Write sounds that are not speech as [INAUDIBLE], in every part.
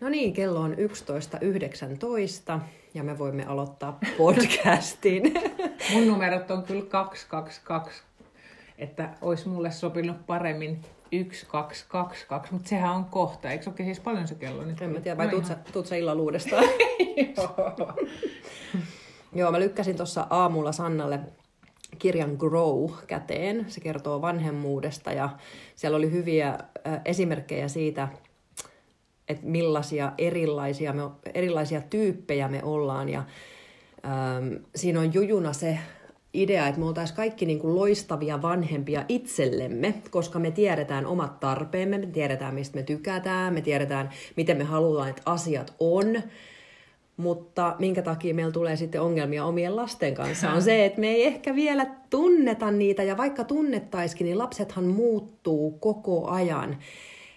No niin, kello on 11.19 ja me voimme aloittaa [LAUGHS] podcastin. [LAUGHS] Mun numerot on kyllä 222, että olisi mulle sopinut paremmin 1222, mutta sehän on kohta. Eikö se siis paljon se kello nyt? En mä tiedä, vai No tuut sä, tuut sä illalla uudestaan? [LAUGHS] Joo. Joo, mä lykkäsin tuossa aamulla Sannalle kirjan Grow käteen. Se kertoo vanhemmuudesta ja siellä oli hyviä äh, esimerkkejä siitä, että millaisia erilaisia, me, erilaisia tyyppejä me ollaan. Ja ähm, siinä on jujuna se idea, että me oltaisiin kaikki niin kuin loistavia vanhempia itsellemme, koska me tiedetään omat tarpeemme, me tiedetään mistä me tykätään, me tiedetään miten me halutaan, että asiat on. Mutta minkä takia meillä tulee sitten ongelmia omien lasten kanssa on se, että me ei ehkä vielä tunneta niitä ja vaikka tunnettaisikin, niin lapsethan muuttuu koko ajan.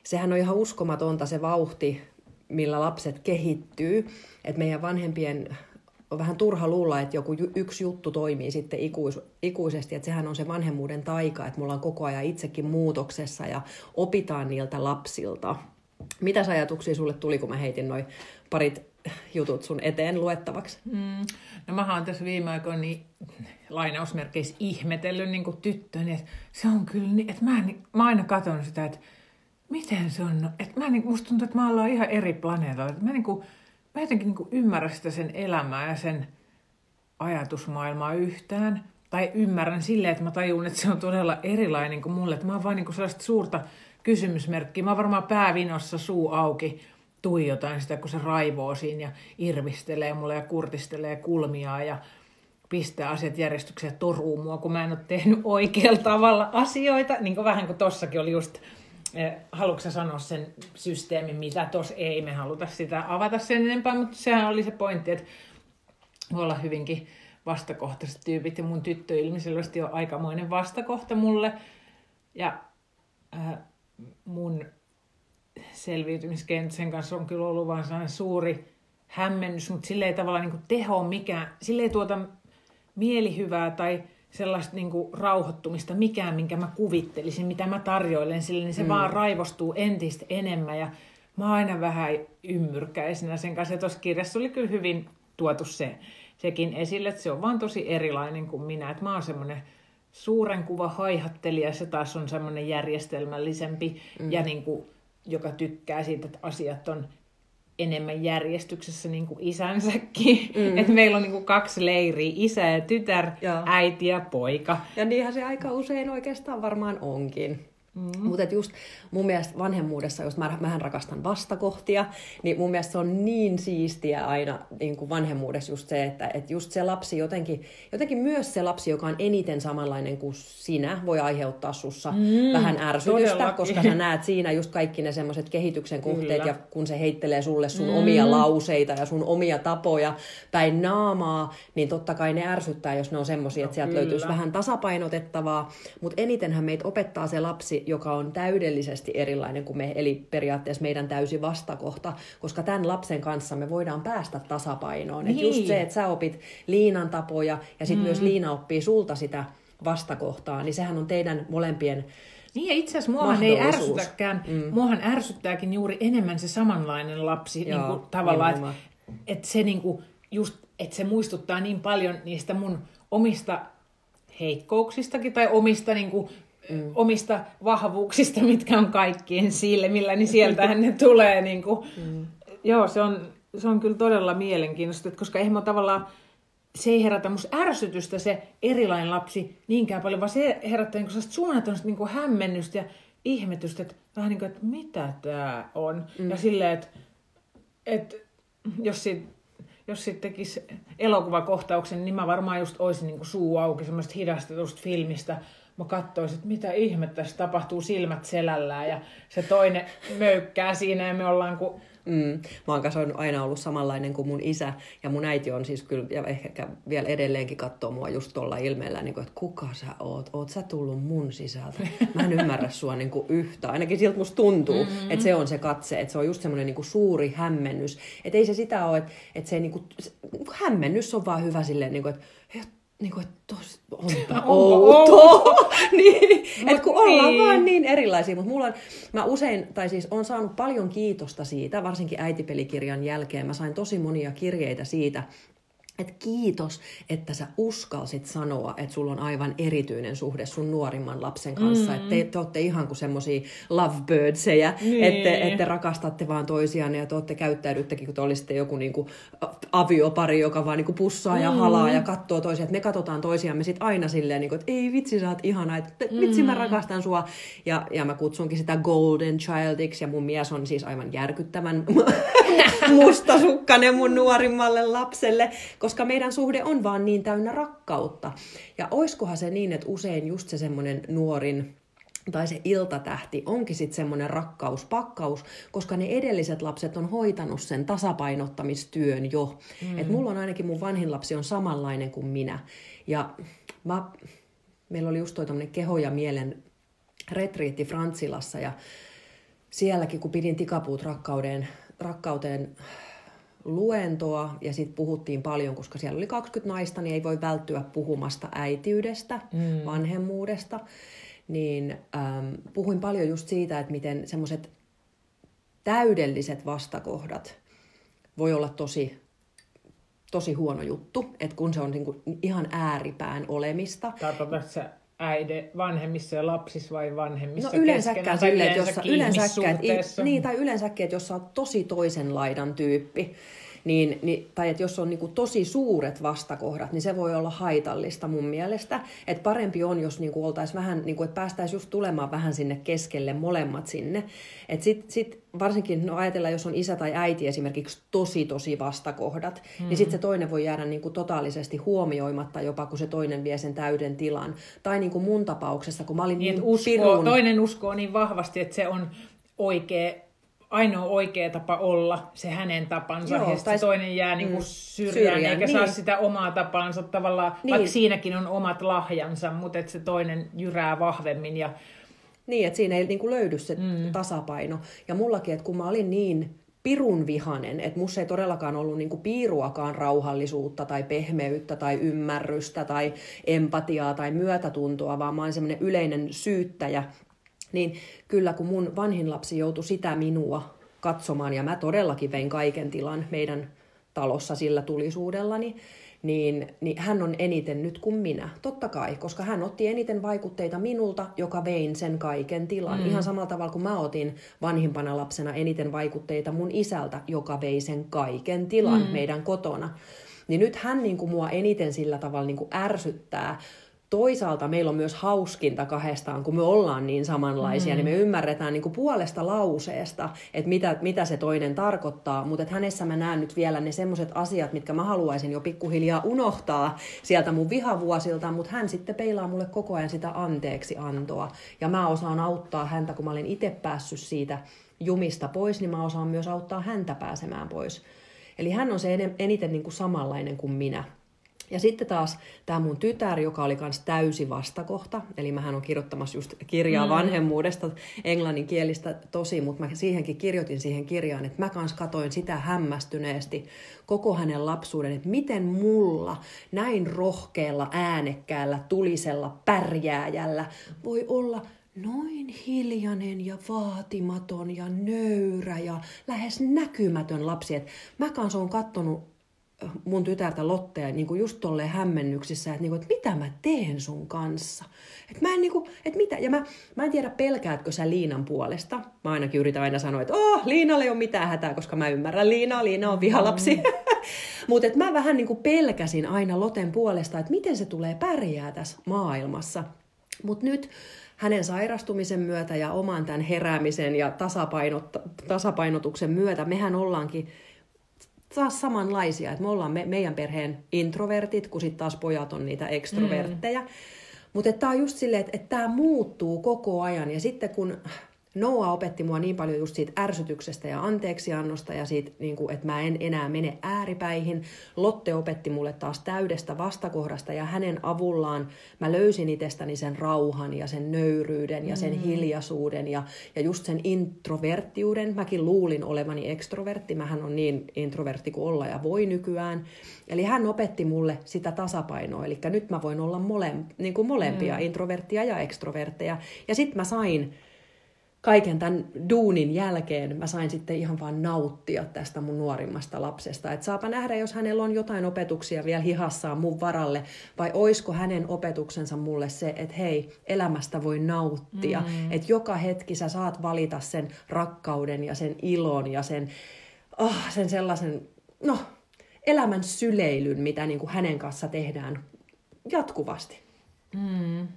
Sehän on ihan uskomatonta se vauhti, millä lapset kehittyy. Että meidän vanhempien on vähän turha luulla, että joku yksi juttu toimii sitten ikuis- ikuisesti, että sehän on se vanhemmuuden taika, että me ollaan koko ajan itsekin muutoksessa ja opitaan niiltä lapsilta. Mitä ajatuksia sulle tuli, kun mä heitin noin parit jutut sun eteen luettavaksi? Mm. No mä oon tässä viime aikoina niin, lainausmerkeissä ihmetellyt niin tyttöni, että se on kyllä niin, että mä, en, mä aina katson sitä, että miten se on, että mä niin, musta tuntuu, että mä ollaan ihan eri planeetalla. Mä, niin kuin, mä jotenkin niin ymmärrän sitä sen elämää ja sen ajatusmaailmaa yhtään. Tai ymmärrän silleen, että mä tajun, että se on todella erilainen kuin mulle. Että mä oon vaan niin sellaista suurta kysymysmerkkiä. Mä oon varmaan päävinossa suu auki tuijotan sitä, kun se raivoo siinä ja irvistelee mulle ja kurtistelee kulmia ja pistää asiat järjestykseen ja toruu mua, kun mä en ole tehnyt oikealla tavalla asioita. Niin kuin vähän kuin tossakin oli just, haluatko sä sanoa sen systeemin, mitä tos ei, me haluta sitä avata sen enempää, mutta sehän oli se pointti, että voi olla hyvinkin vastakohtaiset tyypit ja mun tyttö ilmiselvästi on aikamoinen vastakohta mulle. Ja äh, mun selviytymiskenttä sen kanssa on kyllä ollut vaan sellainen suuri hämmennys, mutta sille ei tavallaan niin teho mikään, sille ei tuota mielihyvää tai sellaista niin kuin rauhoittumista mikään, minkä mä kuvittelisin, mitä mä tarjoilen sille, niin se mm. vaan raivostuu entistä enemmän ja mä oon aina vähän ymmyrkäisenä sen kanssa. Ja tuossa kirjassa oli kyllä hyvin tuotu se, sekin esille, että se on vaan tosi erilainen kuin minä. Että mä oon semmoinen suuren kuva haihattelija, se taas on semmoinen järjestelmällisempi mm. ja niin kuin, joka tykkää siitä, että asiat on enemmän järjestyksessä niin kuin isänsäkin. Mm. Että meillä on niin kuin kaksi leiriä, isä ja tytär, Joo. äiti ja poika. Ja niinhän se aika usein oikeastaan varmaan onkin. Mm. Mutta just mun mielestä vanhemmuudessa, jos mä, mähän rakastan vastakohtia, niin mun mielestä se on niin siistiä aina niin kuin vanhemmuudessa just se, että, että just se lapsi jotenkin, jotenkin myös se lapsi, joka on eniten samanlainen kuin sinä, voi aiheuttaa sussa mm, vähän ärsytystä, todellakin. koska sä näet siinä just kaikki ne semmoiset kehityksen kohteet, Kyllä. ja kun se heittelee sulle sun mm. omia lauseita ja sun omia tapoja päin naamaa, niin totta kai ne ärsyttää, jos ne on semmoisia, että sieltä kyllä. löytyisi vähän tasapainotettavaa, mutta enitenhän meitä opettaa se lapsi, joka on täydellisesti erilainen kuin me, eli periaatteessa meidän täysi vastakohta, koska tämän lapsen kanssa me voidaan päästä tasapainoon. Niin. Et just Niin. se, että sä opit Liinan tapoja ja sitten mm. myös Liina oppii sulta sitä vastakohtaa, niin sehän on teidän molempien Niin ja itse asiassa muahan ei ärsytäkään, mm. muahan ärsyttääkin juuri enemmän se samanlainen lapsi Joo, niin kuin, tavallaan, että et se niin kuin, just, että se muistuttaa niin paljon niistä mun omista heikkouksistakin tai omista niin kuin, mm. omista vahvuuksista, mitkä on kaikkien silmillä, niin sieltähän ne tulee. Niin kuin. Mm. Joo, se on, se on kyllä todella mielenkiintoista, että koska eihän mä tavallaan, se ei herätä musta ärsytystä se erilainen lapsi niinkään paljon, vaan se herättää niin suunnatonta niin hämmennystä ja ihmetystä, että vähän niin kuin, että mitä tämä on. Mm. Ja silleen, että, että jos siitä, jos siitä tekisi elokuvakohtauksen, niin mä varmaan just olisin niin suu auki semmoista hidastetusta filmistä. Mä katsoisin, että mitä ihmettä tässä tapahtuu silmät selällään ja se toinen möykkää siinä ja me ollaan kuin Mm. Mä oon kanssa aina ollut samanlainen kuin mun isä. Ja mun äiti on siis kyllä, ja ehkä vielä edelleenkin katsoo mua just tuolla ilmeellä, niin kuin, että kuka sä oot? Oot sä tullut mun sisältä? Mä en ymmärrä [LAUGHS] sua niin kuin yhtä. Ainakin siltä musta tuntuu, mm-hmm. että se on se katse. Että se on just semmoinen niin kuin suuri hämmennys. Että ei se sitä ole, että, että se, niin kuin, se hämmennys on vaan hyvä silleen, niin kuin, että niin kuin, että tos, onpa outoa. [LAUGHS] niin, et kun ollaan niin. vaan niin erilaisia. Mutta mulla on, mä usein, tai siis on saanut paljon kiitosta siitä, varsinkin äitipelikirjan jälkeen. Mä sain tosi monia kirjeitä siitä, että kiitos, että sä uskalsit sanoa, että sulla on aivan erityinen suhde sun nuorimman lapsen kanssa. Mm. Että te, te olette ihan kuin semmosia lovebirdseja, niin. että, että rakastatte vaan toisiaan ja te olette käyttäydyttekin, kun te olisitte joku niinku aviopari, joka vaan niinku pussaa mm. ja halaa ja katsoo toisiaan. Että me katsotaan toisiamme sit aina silleen, niinku, että ei vitsi, sä oot ihana, että vitsi mä mm. rakastan sua. Ja, ja mä kutsunkin sitä golden childiksi ja mun mies on siis aivan järkyttävän [LAUGHS] mustasukkainen mun nuorimmalle lapselle, koska meidän suhde on vaan niin täynnä rakkautta. Ja oiskohan se niin, että usein just se semmoinen nuorin tai se iltatähti onkin sitten semmoinen rakkauspakkaus, koska ne edelliset lapset on hoitanut sen tasapainottamistyön jo. Mm. Et mulla on ainakin mun vanhin lapsi on samanlainen kuin minä. Ja mä, meillä oli just toi keho ja mielen retriitti Frantsilassa ja sielläkin kun pidin tikapuut rakkauden, rakkauteen luentoa ja sitten puhuttiin paljon, koska siellä oli 20 naista, niin ei voi välttyä puhumasta äitiydestä, mm. vanhemmuudesta. Niin ähm, puhuin paljon just siitä, että miten semmoiset täydelliset vastakohdat voi olla tosi, tosi huono juttu, että kun se on niinku ihan ääripään olemista. Tarkoitatko sä äide vanhemmissa ja lapsissa vai vanhemmissa No yleensäkään silleen, että jossa, yleensäkään, niin, tai yleensäkin, että jos sä oot tosi toisen laidan tyyppi, niin, niin, tai että jos on niin kuin tosi suuret vastakohdat, niin se voi olla haitallista mun mielestä. Että parempi on, jos niin kuin oltaisiin vähän, niin kuin, että päästäisiin just tulemaan vähän sinne keskelle, molemmat sinne. Että sit, sit varsinkin, no ajatellaan, jos on isä tai äiti esimerkiksi tosi tosi vastakohdat, mm. niin sitten se toinen voi jäädä niin kuin totaalisesti huomioimatta jopa, kun se toinen vie sen täyden tilan. Tai niin kuin mun tapauksessa, kun mä olin niin, niin uskoo, pirun... Toinen uskoo niin vahvasti, että se on oikea ainoa oikea tapa olla se hänen tapansa, Joo, ja tai... se toinen jää niinku mm, syrjään, syrjään, eikä niin. saa sitä omaa tapansa tavallaan, niin. vaikka siinäkin on omat lahjansa, mutta että se toinen jyrää vahvemmin. Ja... Niin, että siinä ei niinku löydy se mm. tasapaino. Ja mullakin, että kun mä olin niin pirun vihanen, että musta ei todellakaan ollut niinku piiruakaan rauhallisuutta tai pehmeyttä tai ymmärrystä tai empatiaa tai myötätuntoa, vaan mä olin semmoinen yleinen syyttäjä, niin kyllä kun mun vanhin lapsi joutui sitä minua katsomaan, ja mä todellakin vein kaiken tilan meidän talossa sillä tulisuudellani, niin, niin hän on eniten nyt kuin minä. Totta kai, koska hän otti eniten vaikutteita minulta, joka vein sen kaiken tilan. Mm. Ihan samalla tavalla kuin mä otin vanhimpana lapsena eniten vaikutteita mun isältä, joka vei sen kaiken tilan mm. meidän kotona. Niin nyt hän niin kuin mua eniten sillä tavalla niin kuin ärsyttää, toisaalta meillä on myös hauskinta kahdestaan, kun me ollaan niin samanlaisia, mm. niin me ymmärretään niin kuin puolesta lauseesta, että mitä, mitä se toinen tarkoittaa, mutta että hänessä mä näen nyt vielä ne semmoiset asiat, mitkä mä haluaisin jo pikkuhiljaa unohtaa sieltä mun vihavuosilta, mutta hän sitten peilaa mulle koko ajan sitä anteeksi antoa. Ja mä osaan auttaa häntä, kun mä olen itse päässyt siitä jumista pois, niin mä osaan myös auttaa häntä pääsemään pois. Eli hän on se eniten niin kuin samanlainen kuin minä. Ja sitten taas tämä mun tytär, joka oli myös täysi vastakohta, eli mähän on kirjoittamassa just kirjaa mm. vanhemmuudesta, englanninkielistä tosi, mutta mä siihenkin kirjoitin siihen kirjaan, että mä kans katoin sitä hämmästyneesti koko hänen lapsuuden, että miten mulla näin rohkealla, äänekkäällä, tulisella pärjääjällä voi olla noin hiljainen ja vaatimaton ja nöyrä ja lähes näkymätön lapsi. Et mä kanssa oon kattonut mun tytärtä Lottea niin kuin just tolleen hämmennyksissä, että, niin kuin, että mitä mä teen sun kanssa. Että mä en niin kuin, että mitä, ja mä, mä en tiedä pelkäätkö sä Liinan puolesta. Mä ainakin yritän aina sanoa, että oh, Liinalle ei ole mitään hätää, koska mä ymmärrän Liinaa, Liina on vihalapsi. Mm. [LAUGHS] Mutta mä vähän niin kuin pelkäsin aina Loten puolesta, että miten se tulee pärjää tässä maailmassa. Mutta nyt hänen sairastumisen myötä ja oman tämän heräämisen ja tasapainotuksen myötä mehän ollaankin taas samanlaisia, että me ollaan me, meidän perheen introvertit, kun sitten taas pojat on niitä ekstrovertteja. Mm. Mutta tämä on just silleen, että, että tämä muuttuu koko ajan ja sitten kun Noa opetti mua niin paljon just siitä ärsytyksestä ja anteeksiannosta ja siitä, niin kuin, että mä en enää mene ääripäihin. Lotte opetti mulle taas täydestä vastakohdasta ja hänen avullaan mä löysin itsestäni sen rauhan ja sen nöyryyden ja sen mm. hiljaisuuden ja, ja just sen introverttiuden. Mäkin luulin olevani ekstrovertti, mähän on niin introvertti kuin olla ja voi nykyään. Eli hän opetti mulle sitä tasapainoa, eli nyt mä voin olla mole, niin kuin molempia, mm. introverttia ja ekstrovertteja. Ja sitten mä sain kaiken tämän duunin jälkeen mä sain sitten ihan vaan nauttia tästä mun nuorimmasta lapsesta. Että saapa nähdä, jos hänellä on jotain opetuksia vielä hihassaan mun varalle, vai oisko hänen opetuksensa mulle se, että hei, elämästä voi nauttia. Mm. Että joka hetki sä saat valita sen rakkauden ja sen ilon ja sen, oh, sen sellaisen, no, elämän syleilyn, mitä niin kuin hänen kanssa tehdään jatkuvasti. Mm.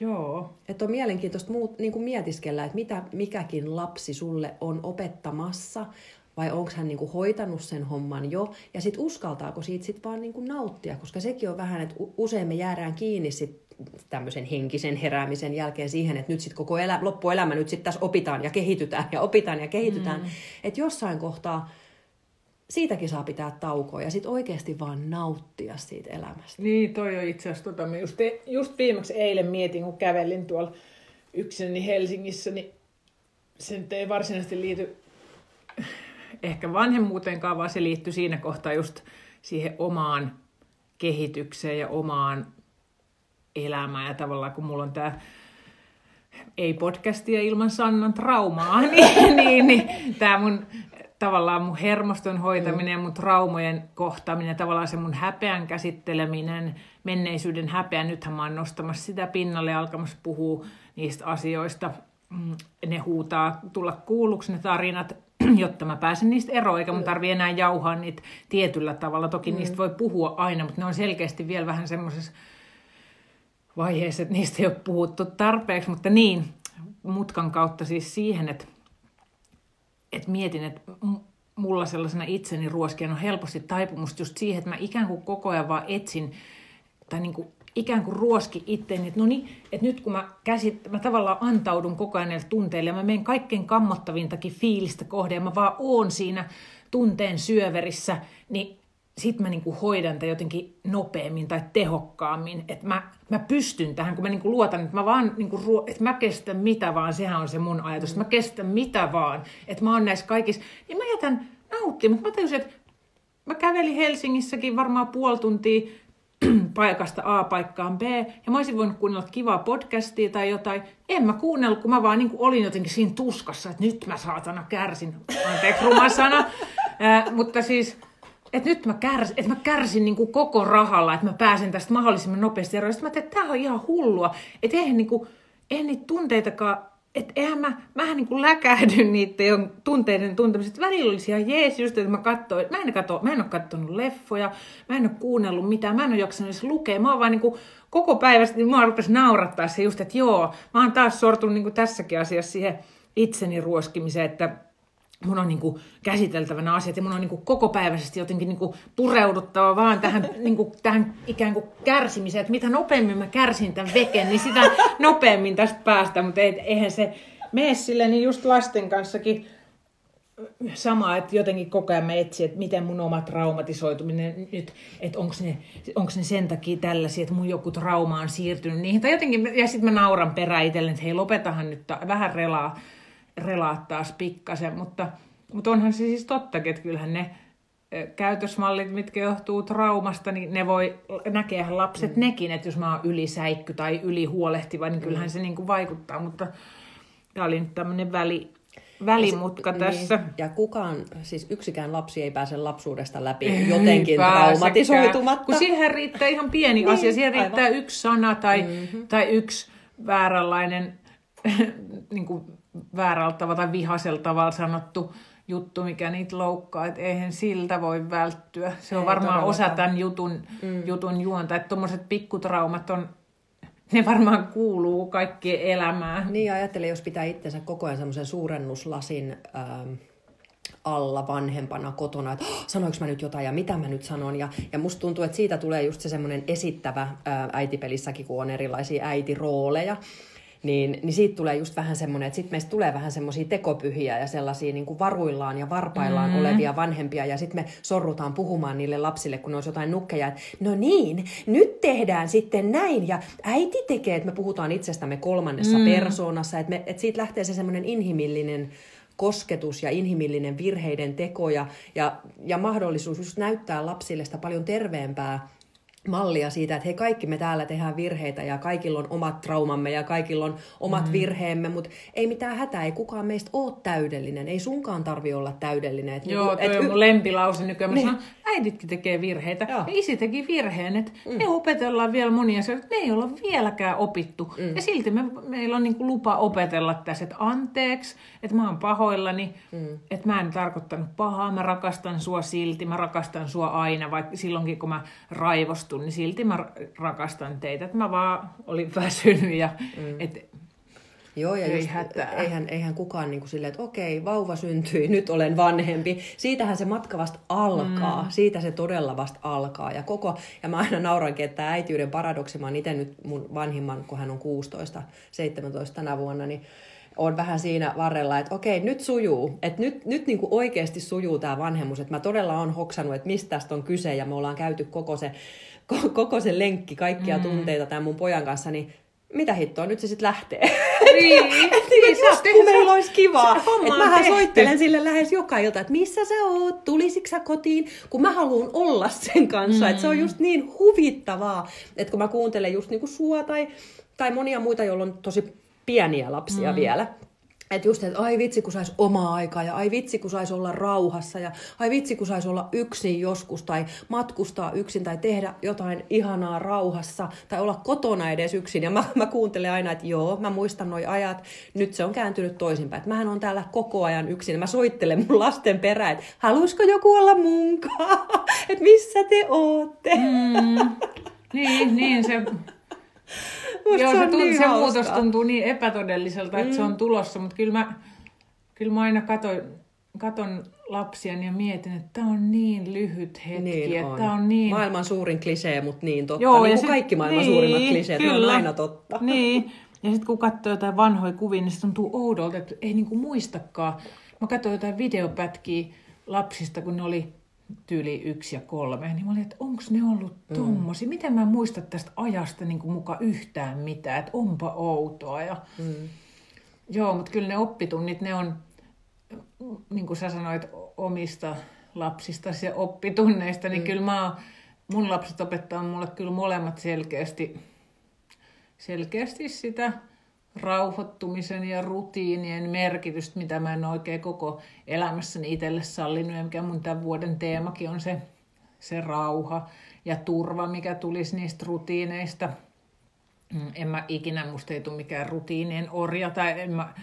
Joo. Että on mielenkiintoista muut, niin kuin mietiskellä, että mitä mikäkin lapsi sulle on opettamassa, vai onko hän niin kuin hoitanut sen homman jo, ja sitten uskaltaako siitä sitten vaan niin kuin nauttia, koska sekin on vähän, että usein me jäädään kiinni sit tämmöisen henkisen heräämisen jälkeen siihen, että nyt sitten koko elä, loppuelämä nyt sitten tässä opitaan ja kehitytään ja opitaan ja kehitytään, mm. että jossain kohtaa siitäkin saa pitää taukoa ja sitten oikeasti vaan nauttia siitä elämästä. Niin, toi on itse asiassa, tota, just, just viimeksi eilen mietin, kun kävelin tuolla yksinäni Helsingissä, niin se nyt ei varsinaisesti liity ehkä vanhemmuuteenkaan, vaan se liittyy siinä kohtaa just siihen omaan kehitykseen ja omaan elämään. Ja tavallaan kun mulla on tämä ei podcastia ilman Sannan traumaa, [LAUGHS] niin, niin, niin tämä mun tavallaan mun hermoston hoitaminen ja mun traumojen kohtaaminen, tavallaan se mun häpeän käsitteleminen, menneisyyden häpeä, nythän mä oon nostamassa sitä pinnalle ja alkamassa puhua niistä asioista. Mm, ne huutaa tulla kuulluksi ne tarinat, [CLEARS THROAT] jotta mä pääsen niistä eroon, eikä mun tarvi enää jauhaa niitä tietyllä tavalla. Toki mm. niistä voi puhua aina, mutta ne on selkeästi vielä vähän semmoisessa vaiheessa, että niistä ei ole puhuttu tarpeeksi, mutta niin, mutkan kautta siis siihen, että että mietin, että mulla sellaisena itseni ruoskijana on helposti taipumusta just siihen, että mä ikään kuin koko ajan vaan etsin, tai niin kuin ikään kuin ruoski itteeni, että no niin, että nyt kun mä, käsit, mä tavallaan antaudun koko ajan näille tunteille ja mä menen kaikkein kammottavintakin fiilistä kohde ja mä vaan oon siinä tunteen syöverissä, niin sit mä niinku hoidan tätä jotenkin nopeammin tai tehokkaammin. Että mä, mä pystyn tähän, kun mä niinku luotan, että mä vaan niinku, että mä kestän mitä vaan, sehän on se mun ajatus, että mä kestän mitä vaan, että mä oon näissä kaikissa, niin mä jätän nauttimaan. Mutta mä tajusin, että mä kävelin Helsingissäkin varmaan puoli tuntia [CLEARS THROAT] paikasta A paikkaan B, ja mä olisin voinut kuunnella kivaa podcastia tai jotain. En mä kuunnellut, kun mä vaan niin olin jotenkin siinä tuskassa, että nyt mä saatana kärsin. Anteeksi ruma sana. Äh, mutta siis että nyt mä, kärs, että mä kärsin niin kuin koko rahalla, että mä pääsen tästä mahdollisimman nopeasti eroon. Sitten mä ajattelin, että tämä on ihan hullua. Että eihän, niin kuin, eihän niitä tunteitakaan, että eihän mä, mähän niin kuin läkähdyn niiden tunteiden tuntemiset. Välillä olisi ihan jees just, että mä katsoin, mä en, katso, mä en ole katsonut leffoja, mä en ole kuunnellut mitään, mä en ole jaksanut edes lukea. Mä oon vaan niin kuin, koko päivästä, niin mua rupesi naurattaa se just, että joo, mä oon taas sortunut niin kuin tässäkin asiassa siihen itseni ruoskimiseen, että mun on niin kuin käsiteltävänä asiat ja mun on niin kuin koko päiväisesti jotenkin niin kuin pureuduttava vaan tähän, [LAUGHS] niin kuin, tähän ikään kuin kärsimiseen, että mitä nopeammin mä kärsin tämän veken, niin sitä [LAUGHS] nopeammin tästä päästä, mutta eihän se mene sille, niin just lasten kanssakin sama, että jotenkin koko ajan mä etsin, että miten mun oma traumatisoituminen nyt, että onko ne, onko ne sen takia tällaisia, että mun joku trauma on siirtynyt niihin, tai jotenkin, ja sitten mä nauran perään itselleni, että hei lopetahan nyt, vähän relaa, relaat taas pikkasen, mutta, mutta onhan se siis tottakin, että kyllähän ne käytösmallit, mitkä johtuu traumasta, niin ne voi näkeä lapset mm. nekin, että jos mä oon ylisäikky tai ylihuolehtiva, niin kyllähän mm. se niin kuin vaikuttaa, mutta tämä oli nyt tämmöinen väli, välimutka ja tässä. Niin, ja kukaan, siis yksikään lapsi ei pääse lapsuudesta läpi jotenkin traumatisoitumatta. Kun siihen riittää ihan pieni niin, asia, siihen riittää aivan. yksi sana tai, mm-hmm. tai yksi vääränlainen [LAUGHS] niin kuin väärällä tavalla tai vihaisella tavalla sanottu juttu, mikä niitä loukkaa, että eihän siltä voi välttyä. Se on Ei varmaan osa tämän jutun, mm. jutun juonta, että tuommoiset pikkutraumat on, ne varmaan kuuluu kaikkien elämään. Niin ajattelin, jos pitää itsensä koko ajan semmoisen suurennuslasin ähm, alla vanhempana kotona, että oh, sanoinko mä nyt jotain ja mitä mä nyt sanon. Ja, ja musta tuntuu, että siitä tulee just se semmoinen esittävä ää, äitipelissäkin, kun on erilaisia äitirooleja niin, niin siitä tulee just vähän semmoinen, että sitten meistä tulee vähän semmoisia tekopyhiä ja sellaisia niin kuin varuillaan ja varpaillaan mm. olevia vanhempia ja sitten me sorrutaan puhumaan niille lapsille, kun ne olisi jotain nukkeja, että no niin, nyt tehdään sitten näin ja äiti tekee, että me puhutaan itsestämme kolmannessa mm. persoonassa, että, me, että siitä lähtee se semmoinen inhimillinen kosketus ja inhimillinen virheiden teko ja, ja, ja mahdollisuus just näyttää lapsille sitä paljon terveempää mallia siitä, että hei kaikki me täällä tehdään virheitä ja kaikilla on omat traumamme ja kaikilla on omat mm. virheemme, mutta ei mitään hätää, ei kukaan meistä ole täydellinen, ei sunkaan tarvi olla täydellinen. Et Joo, niinku, toi et, on mun lempilause nykyään. Niin. Sanon, äiditkin tekee virheitä Joo. ja isi teki virheen, että mm. me opetellaan vielä monia asioita, me ei olla vieläkään opittu. Mm. Ja silti me, meillä on niinku lupa opetella tässä, että anteeksi, että mä oon pahoillani, mm. että mä en tarkoittanut pahaa, mä rakastan sua silti, mä rakastan sua aina, vaikka silloinkin kun mä raivostun rakastu, niin silti mä rakastan teitä. Että mä vaan olin [LAUGHS] väsynyt ja mm. et, Joo, ja ei just, eihän, eihän kukaan niin kuin silleen, että okei, vauva syntyi, [LAUGHS] nyt olen vanhempi. Siitähän se matka vasta alkaa. Mm. Siitä se todella vasta alkaa. Ja, koko, ja mä aina naurankin, että tämä äitiyden paradoksi, mä oon itse nyt mun vanhimman, kun hän on 16, 17 tänä vuonna, niin on vähän siinä varrella, että okei, nyt sujuu, että nyt, nyt niin kuin oikeasti sujuu tämä vanhemmuus, että mä todella on hoksannut, että mistä tästä on kyse ja me ollaan käyty koko se koko se lenkki, kaikkia mm. tunteita tämän mun pojan kanssa, niin mitä hittoa, nyt se sitten lähtee. Niin, [LAUGHS] niin, niin just kun meillä olisi kivaa. Että mähän tehty. soittelen sille lähes joka ilta, että missä sä oot, tulisitko sä kotiin, kun mä haluan olla sen kanssa. Mm. Että se on just niin huvittavaa, että kun mä kuuntelen just niinku sua tai, tai monia muita, joilla on tosi pieniä lapsia mm. vielä, että just, että ai vitsi, kun saisi omaa aikaa ja ai vitsi, kun saisi olla rauhassa ja ai vitsi, kun saisi olla yksin joskus tai matkustaa yksin tai tehdä jotain ihanaa rauhassa tai olla kotona edes yksin. Ja mä, mä kuuntelen aina, että joo, mä muistan noi ajat, nyt se on kääntynyt toisinpäin. Että mähän on täällä koko ajan yksin mä soittelen mun lasten perään, että haluaisiko joku olla munkaan? [LAUGHS] että missä te ootte? Mm. Niin, niin se Musta Joo, se, tunt, niin se muutos tuntuu niin epätodelliselta, mm. että se on mm. tulossa, mutta kyllä mä, kyllä mä aina katon, katon lapsia ja mietin, että tämä on niin lyhyt hetki. Niin että on. on niin... Maailman suurin klisee, mutta niin totta. Joo, niin ja sit, kaikki maailman niin, suurimmat kliseet, kyllä. ne on aina totta. [LAUGHS] Niin, ja sitten kun katsoo jotain vanhoja kuvia, niin se tuntuu oudolta, että ei niinku muistakaan. Mä katsoin jotain videopätkiä lapsista, kun ne oli tyyli yksi ja kolme, niin mä olin, että onko ne ollut mm. tommosia? Miten mä en muista tästä ajasta niin kuin muka yhtään mitään, että onpa outoa. Ja... Mm. Joo, mutta kyllä ne oppitunnit, ne on, niin kuin sä sanoit, omista lapsista ja oppitunneista, niin mm. kyllä mä, mun lapset opettaa mulle kyllä molemmat selkeästi, selkeästi sitä rauhoittumisen ja rutiinien merkitystä, mitä mä en oikein koko elämässäni itselle sallinut, ja mikä mun tämän vuoden teemakin on se, se rauha ja turva, mikä tulisi niistä rutiineista. Mm, en mä ikinä, musta ei tule mikään rutiinien orja, tai en mä,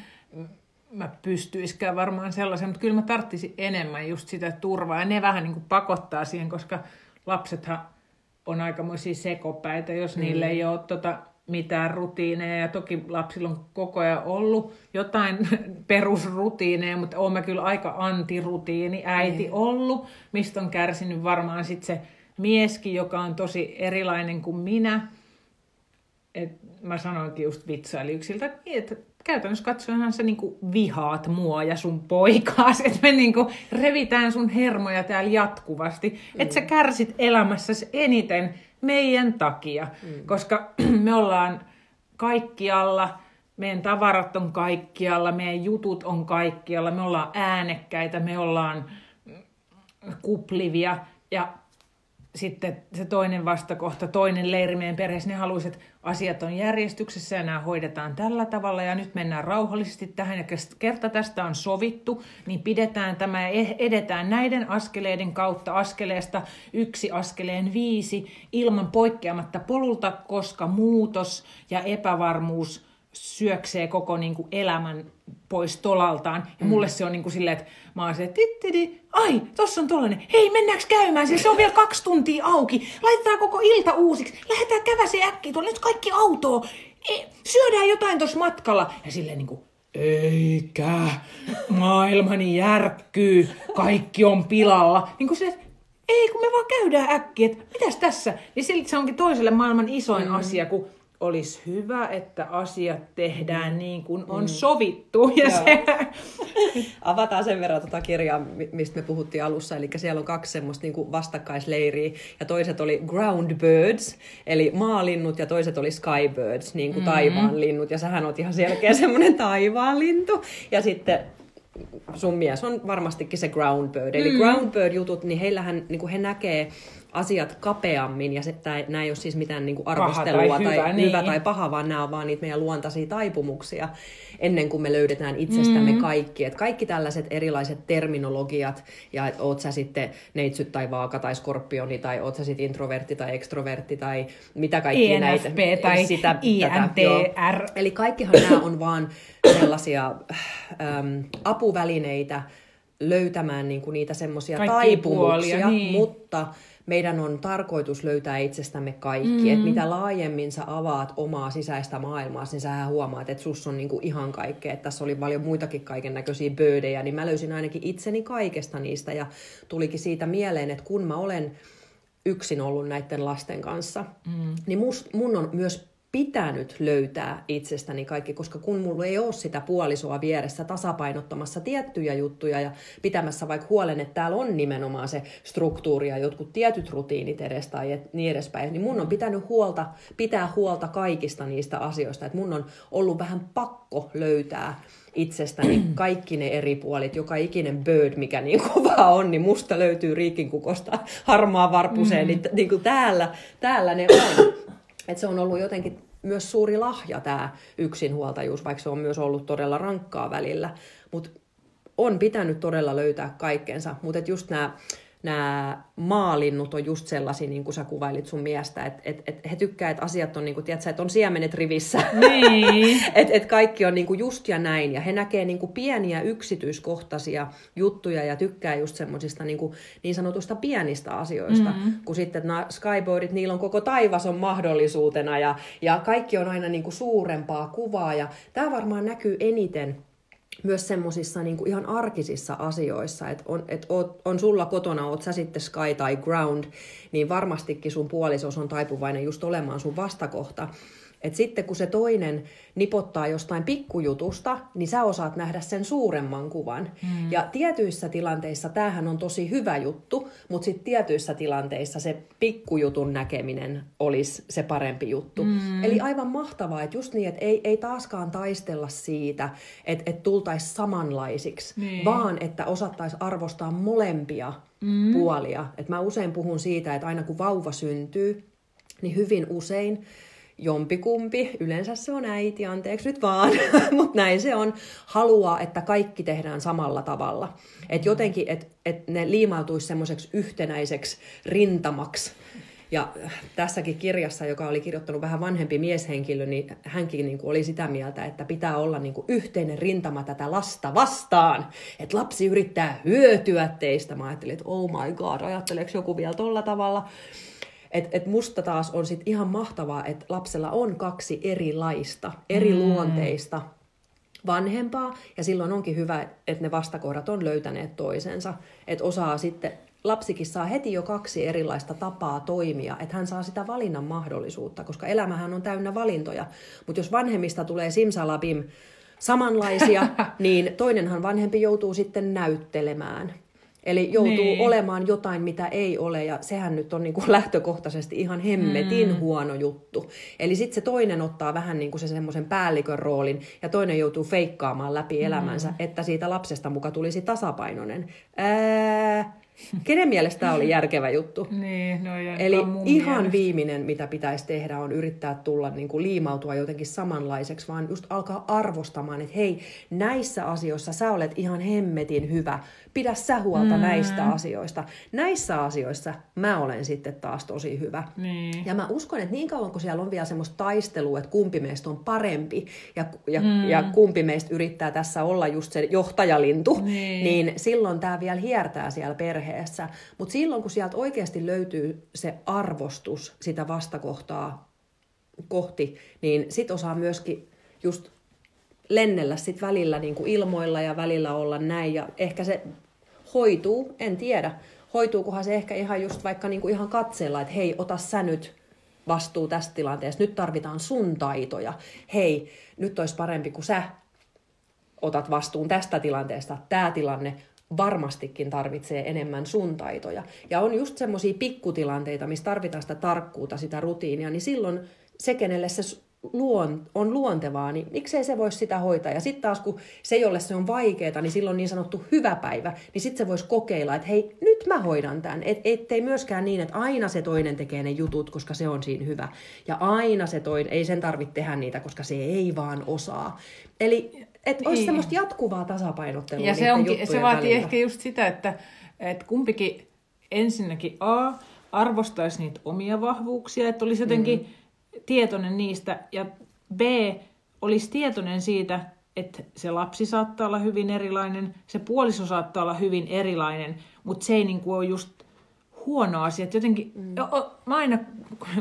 mä pystyisikään varmaan sellaisen, mutta kyllä mä tarttisin enemmän just sitä turvaa, ja ne vähän niin kuin pakottaa siihen, koska lapsethan on aikamoisia sekopäitä, jos mm. niille ei ole tota, mitään rutiineja. Ja toki lapsilla on koko ajan ollut jotain [LAUGHS] perusrutiineja, mutta olen kyllä aika antirutiini äiti mm. ollut, mistä on kärsinyt varmaan sitten se mieskin, joka on tosi erilainen kuin minä. Et mä sanoinkin just vitsailiyksiltä, että käytännössä katsoenhan sä niinku vihaat mua ja sun poikaas, että me niinku revitään sun hermoja täällä jatkuvasti, mm. että sä kärsit elämässäsi eniten meidän takia, mm. koska [CLEARS THROAT] me ollaan kaikkialla, meidän tavarat on kaikkialla, meidän jutut on kaikkialla, me ollaan äänekkäitä, me ollaan kuplivia ja sitten se toinen vastakohta, toinen leiri meidän perheessä, ne haluaisi, että asiat on järjestyksessä ja nämä hoidetaan tällä tavalla ja nyt mennään rauhallisesti tähän ja kerta tästä on sovittu, niin pidetään tämä ja e-, edetään näiden askeleiden kautta askeleesta yksi askeleen viisi ilman poikkeamatta polulta, koska muutos ja epävarmuus syöksee koko niin kuin elämän pois tolaltaan. Ja mm. mulle se on niin kuin silleen, että mä oon se, tittidi, ai, tossa on tollanen, hei mennäänkö käymään, se on vielä kaksi tuntia auki, laitetaan koko ilta uusiksi, lähdetään käväse äkkiä, tuolla nyt kaikki autoa, e, syödään jotain tuossa matkalla. Ja silleen niin kuin, eikä, maailmani järkkyy, kaikki on pilalla. Niin kuin se, ei kun me vaan käydään äkkiä, että mitäs tässä? Ja silti se onkin toiselle maailman isoin mm. asia, kun olisi hyvä, että asiat tehdään niin kuin on mm. sovittu. Ja Joo. se, [LAUGHS] Avataan sen verran tuota kirjaa, mi- mistä me puhuttiin alussa. Eli siellä on kaksi semmoista niin kuin vastakkaisleiriä. Ja toiset oli ground birds, eli maalinnut, ja toiset oli sky birds, niin kuin mm-hmm. taivaanlinnut. Ja sähän oot ihan selkeä [LAUGHS] semmoinen taivaanlintu. Ja sitten sun mies on varmastikin se ground bird. Eli mm. ground bird jutut, niin heillähän niin kuin he näkee asiat kapeammin, ja se, tää, nämä ei ole siis mitään niin kuin arvostelua tai hyvä, tai, niin. hyvä tai paha, vaan nämä on vaan niitä meidän luontaisia taipumuksia, ennen kuin me löydetään itsestämme mm. kaikki. Et kaikki tällaiset erilaiset terminologiat, ja et oot sä sitten neitsyt tai vaaka tai skorpioni, tai oot sä sitten introvertti tai ekstrovertti, tai mitä kaikki näitä. Tai INTR. joo. Eli kaikkihan nämä on vaan sellaisia äm, apuvälineitä löytämään niinku niitä semmoisia taipumuksia, puolia, niin. mutta meidän on tarkoitus löytää itsestämme kaikki. Mm. Että mitä laajemmin sä avaat omaa sisäistä maailmaa, niin sä huomaat, että sus on niinku ihan kaikkea. Että tässä oli paljon muitakin kaiken näköisiä böydejä, niin mä löysin ainakin itseni kaikesta niistä. Ja tulikin siitä mieleen, että kun mä olen yksin ollut näiden lasten kanssa, mm. niin must, mun on myös pitänyt löytää itsestäni kaikki, koska kun mulla ei ole sitä puolisoa vieressä tasapainottamassa tiettyjä juttuja ja pitämässä vaikka huolen, että täällä on nimenomaan se struktuuri ja jotkut tietyt rutiinit edes tai niin edespäin, niin mun on pitänyt huolta, pitää huolta kaikista niistä asioista, että mun on ollut vähän pakko löytää itsestäni [CLEARS THROAT] kaikki ne eri puolit, joka ikinen bird, mikä niin vaan on, niin musta löytyy riikinkukosta harmaa varpuseen, mm. niin, niin kuin täällä, täällä ne on. Et se on ollut jotenkin myös suuri lahja tämä yksinhuoltajuus, vaikka se on myös ollut todella rankkaa välillä. Mutta on pitänyt todella löytää kaikkensa. Mutta just nämä nämä maalinnut on just sellaisia, niin kuin sä kuvailit sun miestä, että et, et he tykkää, että asiat on, niin kuin, tiedätkö, että on siemenet rivissä. Niin. [LAUGHS] että et kaikki on niin kuin just ja näin. Ja he näkee niin kuin pieniä yksityiskohtaisia juttuja ja tykkää just semmoisista niin, kuin, niin sanotusta pienistä asioista. Mm-hmm. Kun sitten nämä skyboardit, niillä on koko taivas on mahdollisuutena ja, ja kaikki on aina niin kuin suurempaa kuvaa. Ja tämä varmaan näkyy eniten myös semmoisissa niin ihan arkisissa asioissa, että on, et oot, on sulla kotona, oot sä sitten sky tai ground, niin varmastikin sun puolisos on taipuvainen just olemaan sun vastakohta. Et sitten kun se toinen nipottaa jostain pikkujutusta, niin sä osaat nähdä sen suuremman kuvan. Mm. Ja tietyissä tilanteissa tämähän on tosi hyvä juttu, mutta sitten tietyissä tilanteissa se pikkujutun näkeminen olisi se parempi juttu. Mm. Eli aivan mahtavaa, että just niin, että ei, ei taaskaan taistella siitä, että, että tultaisiin samanlaisiksi, niin. vaan että osattaisiin arvostaa molempia mm. puolia. Et mä usein puhun siitä, että aina kun vauva syntyy, niin hyvin usein jompikumpi, yleensä se on äiti, anteeksi nyt vaan, [LAUGHS] mutta näin se on, haluaa, että kaikki tehdään samalla tavalla. Että jotenkin, että et ne liimautuisi semmoiseksi yhtenäiseksi rintamaksi. Ja tässäkin kirjassa, joka oli kirjoittanut vähän vanhempi mieshenkilö, niin hänkin niin kuin oli sitä mieltä, että pitää olla niin kuin yhteinen rintama tätä lasta vastaan. Että lapsi yrittää hyötyä teistä. Mä ajattelin, että oh my god, ajatteleeko joku vielä tolla tavalla? Et, et musta taas on sit ihan mahtavaa, että lapsella on kaksi erilaista, eri mm. luonteista vanhempaa, ja silloin onkin hyvä, että ne vastakohdat on löytäneet toisensa, että osaa sitten, lapsikin saa heti jo kaksi erilaista tapaa toimia, että hän saa sitä valinnan mahdollisuutta, koska elämähän on täynnä valintoja, mutta jos vanhemmista tulee simsalabim samanlaisia, [LAUGHS] niin toinenhan vanhempi joutuu sitten näyttelemään. Eli joutuu niin. olemaan jotain, mitä ei ole, ja sehän nyt on niin kuin lähtökohtaisesti ihan hemmetin mm. huono juttu. Eli sitten se toinen ottaa vähän niin kuin se semmoisen päällikön roolin, ja toinen joutuu feikkaamaan läpi elämänsä, mm. että siitä lapsesta muka tulisi tasapainoinen. Ää, Kenen mielestä tämä oli järkevä juttu? [LAUGHS] Niin, no Eli ihan mielestä. viimeinen, mitä pitäisi tehdä, on yrittää tulla niin kuin liimautua jotenkin samanlaiseksi, vaan just alkaa arvostamaan, että hei, näissä asioissa sä olet ihan hemmetin hyvä. Pidä sä huolta mm. näistä asioista. Näissä asioissa mä olen sitten taas tosi hyvä. Niin. Ja mä uskon, että niin kauan kun siellä on vielä semmoista taistelua, että kumpi meistä on parempi ja, ja, mm. ja kumpi meistä yrittää tässä olla just se johtajalintu, Niin. niin silloin tämä vielä hiertää siellä perheessä. Mutta silloin kun sieltä oikeasti löytyy se arvostus sitä vastakohtaa kohti, niin sit osaa myöskin just lennellä sit välillä niin kuin ilmoilla ja välillä olla näin. Ja ehkä se hoituu, en tiedä. Hoituukohan se ehkä ihan just vaikka niin kuin ihan katseella, että hei, ota sä nyt vastuu tästä tilanteesta, nyt tarvitaan sun taitoja. Hei, nyt olisi parempi, kun sä otat vastuun tästä tilanteesta. Tämä tilanne varmastikin tarvitsee enemmän sun taitoja. Ja on just semmoisia pikkutilanteita, missä tarvitaan sitä tarkkuutta, sitä rutiinia, niin silloin se, kenelle se luon, on luontevaa, niin miksei se voisi sitä hoitaa. Ja sitten taas, kun se, jolle se on vaikeaa, niin silloin niin sanottu hyvä päivä, niin sitten se voisi kokeilla, että hei, nyt mä hoidan tämän. Et, ettei myöskään niin, että aina se toinen tekee ne jutut, koska se on siinä hyvä. Ja aina se toinen, ei sen tarvitse tehdä niitä, koska se ei vaan osaa. Eli että niin. olisi semmoista jatkuvaa tasapainottelua Ja se, onkin, se vaatii välillä. ehkä just sitä, että, että kumpikin ensinnäkin A, arvostaisi niitä omia vahvuuksia, että olisi jotenkin mm. Tietoinen niistä, ja B, olisi tietoinen siitä, että se lapsi saattaa olla hyvin erilainen, se puoliso saattaa olla hyvin erilainen, mutta se ei niin kuin ole just huono asia. Että jotenkin, mm. jo, mä aina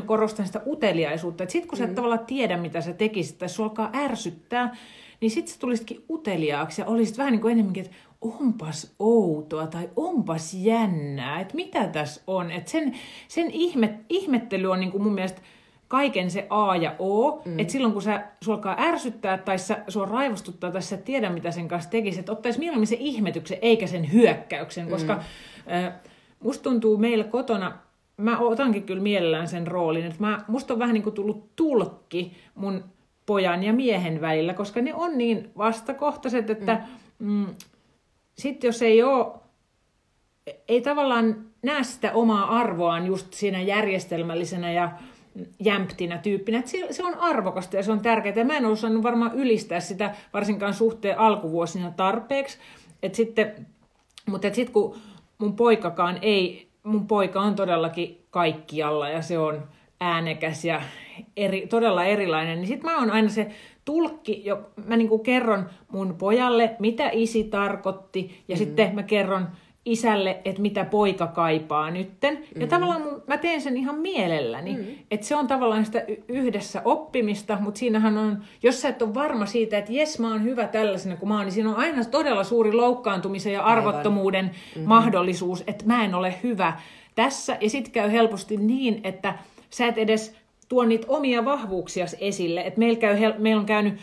korostan sitä uteliaisuutta, että sit kun mm. sä et mm. tavallaan tiedä, mitä sä tekisit, tai sua alkaa ärsyttää, niin sitten sä tulisitkin uteliaaksi ja olisit vähän niin kuin enemmänkin, että onpas outoa tai onpas jännää, että mitä tässä on. Että sen, sen ihme, ihmettely on niin kuin mun mielestä kaiken se A ja O, mm. että silloin kun sä, sulkaa ärsyttää tai sä, sua raivostuttaa tai sä tiedä mitä sen kanssa tekisi, että ottaisi mieluummin sen ihmetyksen eikä sen hyökkäyksen, koska mm. äh, musta tuntuu meillä kotona, mä otankin kyllä mielellään sen roolin, että mä, musta on vähän niin kuin tullut tulkki mun pojan ja miehen välillä, koska ne on niin vastakohtaiset, että mm. Mm, sitten jos ei ole, ei tavallaan näe sitä omaa arvoaan just siinä järjestelmällisenä ja jämptinä tyyppinä, että se, se on arvokasta ja se on tärkeää. Mä en osannut varmaan ylistää sitä varsinkaan suhteen alkuvuosina tarpeeksi. Et sitten, mutta sitten kun mun poikakaan ei, mun poika on todellakin kaikkialla ja se on äänekäs ja eri, todella erilainen, niin sitten mä oon aina se tulkki, jo, mä niinku kerron mun pojalle, mitä isi tarkoitti, ja mm. sitten mä kerron isälle, että mitä poika kaipaa nytten. Mm-hmm. Ja tavallaan mun, mä teen sen ihan mielelläni. Mm-hmm. Että se on tavallaan sitä yhdessä oppimista, mutta siinähän on, jos sä et ole varma siitä, että jes mä oon hyvä tällaisena kuin mä oon, niin siinä on aina todella suuri loukkaantumisen ja arvottomuuden mm-hmm. mahdollisuus, että mä en ole hyvä tässä. Ja sitten käy helposti niin, että sä et edes tuo niitä omia vahvuuksia esille. Et meillä, käy, meillä on käynyt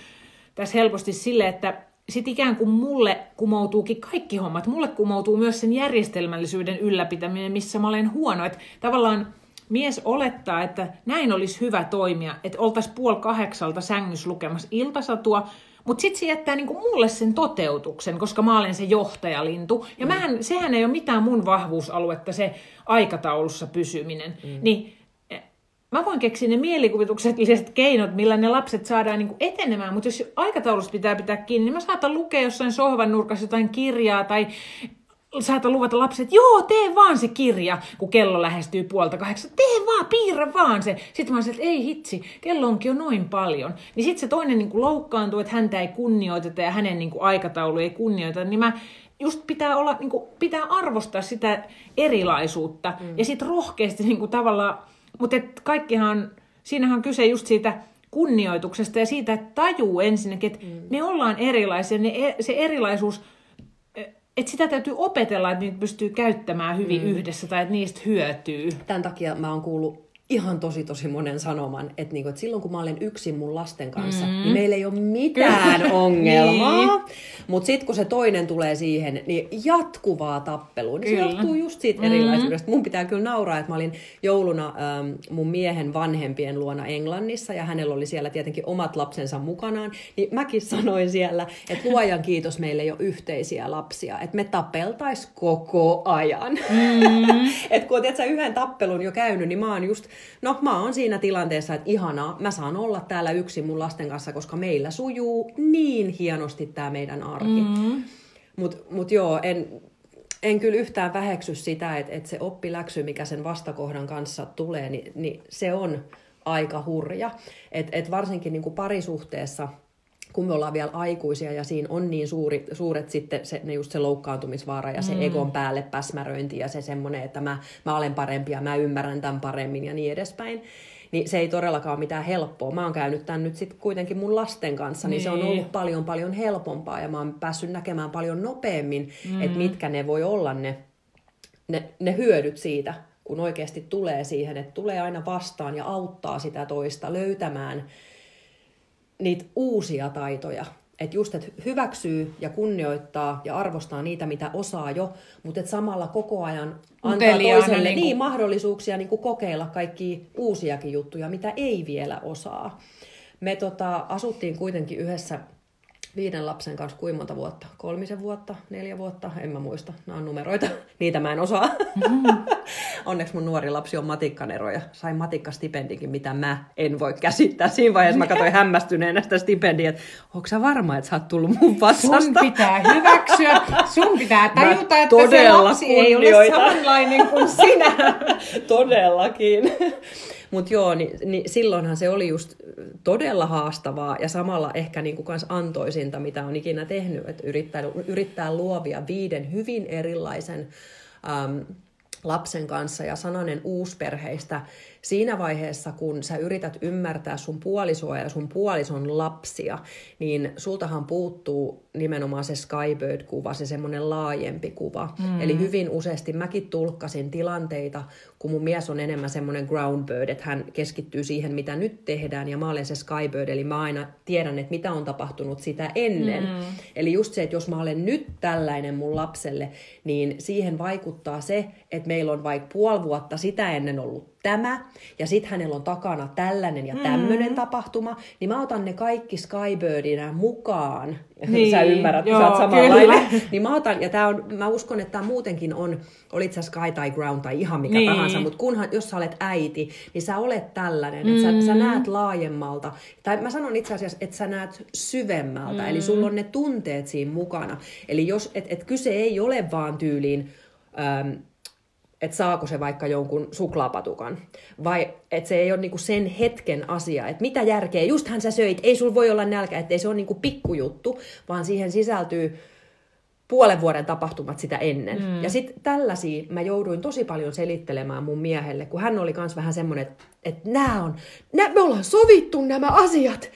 tässä helposti sille, että sit ikään kuin mulle kumoutuukin kaikki hommat. Mulle kumoutuu myös sen järjestelmällisyyden ylläpitäminen, missä mä olen huono. Et tavallaan mies olettaa, että näin olisi hyvä toimia, että oltaisiin puoli kahdeksalta sängys lukemassa iltasatua, mutta sitten se jättää niinku mulle sen toteutuksen, koska mä olen se johtajalintu. Ja mm. mähän, sehän ei ole mitään mun vahvuusaluetta, se aikataulussa pysyminen. Mm. Niin mä voin keksiä ne mielikuvitukselliset keinot, millä ne lapset saadaan niin etenemään, mutta jos aikataulussa pitää pitää kiinni, niin mä saatan lukea jossain sohvan nurkassa jotain kirjaa tai saatan luvata lapset, joo, tee vaan se kirja, kun kello lähestyy puolta kahdeksan. Tee vaan, piirrä vaan se. Sitten mä olisin, että ei hitsi, kello onkin jo noin paljon. Niin sitten se toinen niin loukkaantuu, että häntä ei kunnioiteta ja hänen niin aikataulu ei kunnioiteta. Niin mä just pitää, olla, niin kuin, pitää arvostaa sitä erilaisuutta mm. ja sitten rohkeasti niin kuin, tavallaan mutta kaikkihan, siinähän on kyse just siitä kunnioituksesta ja siitä, että tajuu ensinnäkin, että mm. me ollaan erilaisia, ne, e, se erilaisuus, e, että sitä täytyy opetella, että niitä pystyy käyttämään hyvin mm. yhdessä tai että niistä hyötyy. Tämän takia mä oon kuullut ihan tosi tosi monen sanoman, että, niinku, että silloin kun mä olen yksin mun lasten kanssa, mm. niin meillä ei ole mitään [LAUGHS] ongelmaa. niin. Mutta sitten kun se toinen tulee siihen, niin jatkuvaa tappelua. Niin se johtuu just siitä mm. erilaisuudesta. Mun pitää kyllä nauraa, että mä olin jouluna ähm, mun miehen vanhempien luona Englannissa ja hänellä oli siellä tietenkin omat lapsensa mukanaan. Niin mäkin sanoin siellä, että luojan kiitos meille ei ole yhteisiä lapsia. Että me tapeltais koko ajan. [LAUGHS] Mm. että kun oot yhden tappelun jo käynyt, niin mä oon just no mä oon siinä tilanteessa, että ihanaa, mä saan olla täällä yksin mun lasten kanssa, koska meillä sujuu niin hienosti tämä meidän arki. Mm-hmm. Mutta mut joo, en, en kyllä yhtään väheksy sitä, että, että se oppiläksy, mikä sen vastakohdan kanssa tulee, niin, niin se on aika hurja. Et, et varsinkin niin kuin parisuhteessa – kun me ollaan vielä aikuisia ja siinä on niin suuri, suuret sitten se, ne just se loukkaantumisvaara ja se mm. egon päälle päsmäröinti ja se semmoinen, että mä, mä olen parempi ja mä ymmärrän tämän paremmin ja niin edespäin. Niin se ei todellakaan ole mitään helppoa. Mä oon käynyt tämän nyt sitten kuitenkin mun lasten kanssa, niin, niin se on ollut niin. paljon paljon helpompaa ja mä oon päässyt näkemään paljon nopeammin, mm. että mitkä ne voi olla ne, ne, ne hyödyt siitä kun oikeasti tulee siihen, että tulee aina vastaan ja auttaa sitä toista löytämään niitä uusia taitoja. Että just, että hyväksyy ja kunnioittaa ja arvostaa niitä, mitä osaa jo, mutta että samalla koko ajan antaa toiselle niin, kuin... niin mahdollisuuksia niin kuin kokeilla kaikki uusiakin juttuja, mitä ei vielä osaa. Me tota, asuttiin kuitenkin yhdessä viiden lapsen kanssa kuinka monta vuotta? Kolmisen vuotta, neljä vuotta, en mä muista. Nämä on numeroita, [LAUGHS] niitä mä en osaa. Mm-hmm. [LAUGHS] Onneksi mun nuori lapsi on matikkanero ja sain matikkastipendikin, mitä mä en voi käsittää. Siinä vaiheessa mä katsoin hämmästyneenä sitä stipendiä, että onko sä varma, että sä oot tullut mun vassasta? Sun pitää hyväksyä, sun pitää tajuta, että se lapsi ei ole samanlainen kuin sinä. [LAUGHS] Todellakin. Mutta joo, niin, niin silloinhan se oli just todella haastavaa ja samalla ehkä niin kuin kans antoisinta, mitä on ikinä tehnyt, että yrittää, yrittää luovia viiden hyvin erilaisen ähm, lapsen kanssa ja sananen uusperheistä siinä vaiheessa, kun sä yrität ymmärtää sun puolisoa ja sun puolison lapsia, niin sultahan puuttuu nimenomaan se Skybird-kuva, se semmoinen laajempi kuva. Mm. Eli hyvin useasti mäkin tulkkasin tilanteita, kun mun mies on enemmän semmoinen groundbird, että hän keskittyy siihen, mitä nyt tehdään, ja mä olen se Skybird, eli mä aina tiedän, että mitä on tapahtunut sitä ennen. Mm. Eli just se, että jos mä olen nyt tällainen mun lapselle, niin siihen vaikuttaa se, että meillä on vaikka puoli vuotta sitä ennen ollut tämä, ja sitten hänellä on takana tällainen ja tämmöinen mm. tapahtuma, niin mä otan ne kaikki Skybirdinä mukaan. [LAUGHS] Niin, sä ymmärrät, joo, sä oot samanlainen. Niin mä otan, ja tää on, mä uskon, että tämä muutenkin on, olit sä Sky tai Ground tai ihan mikä niin. tahansa, mutta kunhan, jos sä olet äiti, niin sä olet tällainen, mm. että sä, sä näet laajemmalta. Tai mä sanon itse asiassa, että sä näet syvemmältä, mm. eli sulla on ne tunteet siinä mukana. Eli jos, et, et kyse ei ole vaan tyyliin, että saako se vaikka jonkun suklaapatukan, vai että se ei ole niinku sen hetken asia, että mitä järkeä, justhan sä söit, ei sul voi olla nälkä, ettei se ole niinku pikkujuttu, vaan siihen sisältyy puolen vuoden tapahtumat sitä ennen. Mm. Ja sitten tällaisia mä jouduin tosi paljon selittelemään mun miehelle, kun hän oli kans vähän semmoinen, että, että nämä on, nää, me ollaan sovittu nämä asiat,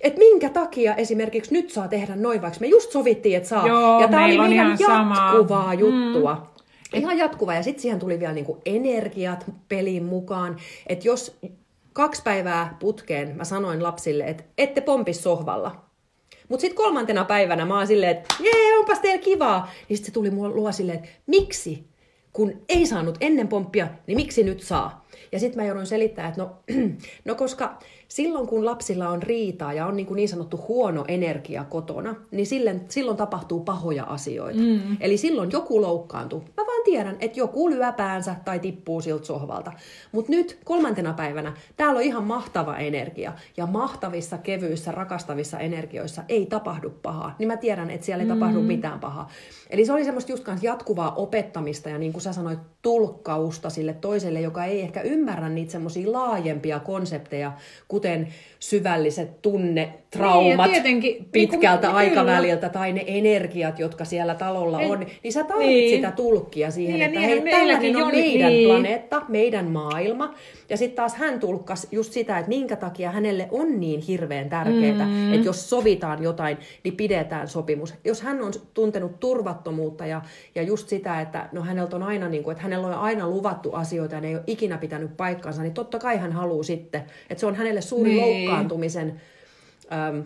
että minkä takia esimerkiksi nyt saa tehdä noin, vaikka me just sovittiin, että saa. Joo, ja tämä oli meidän jatkuvaa sama. juttua. Mm. Ihan jatkuva. Ja sitten siihen tuli vielä niinku energiat peliin mukaan. Että jos kaksi päivää putkeen mä sanoin lapsille, että ette pompi sohvalla. Mutta sitten kolmantena päivänä mä oon silleen, että jee, onpas teillä kivaa. Niin sitten se tuli mua luo silleen, että miksi? Kun ei saanut ennen pomppia, niin miksi nyt saa? Ja sitten mä joudun selittämään, että no, [CLEARS THROAT] no koska silloin kun lapsilla on riitaa ja on niin, kuin niin sanottu huono energia kotona, niin silloin, silloin tapahtuu pahoja asioita. Mm. Eli silloin joku loukkaantuu. Mä vaan tiedän, että joku lyö päänsä tai tippuu siltä sohvalta. Mutta nyt kolmantena päivänä täällä on ihan mahtava energia. Ja mahtavissa, kevyissä, rakastavissa energioissa ei tapahdu pahaa. Niin mä tiedän, että siellä ei tapahdu mm. mitään pahaa. Eli se oli semmoista just jatkuvaa opettamista ja niin kuin sä sanoit, tulkkausta sille toiselle, joka ei ehkä ymmärrä niitä semmoisia laajempia konsepteja, kuten syvälliset tunnetraumat niin, pitkältä niin kuin, aikaväliltä kyllä. tai ne energiat, jotka siellä talolla on, niin sä tarvitset niin. sitä tulkkia siihen, niin, että hei, tällainen on meidän niin. planeetta, meidän maailma. Ja sitten taas hän tulkkasi just sitä, että minkä takia hänelle on niin hirveän tärkeää, mm. että jos sovitaan jotain, niin pidetään sopimus. Jos hän on tuntenut turvattomuutta ja, ja just sitä, että no häneltä on aina, niin kuin, että hänellä on aina luvattu asioita ja ne ei ole ikinä pitänyt paikkaansa, niin totta kai hän haluaa sitten, että se on hänelle suuri niin. loukkaantumisen äm,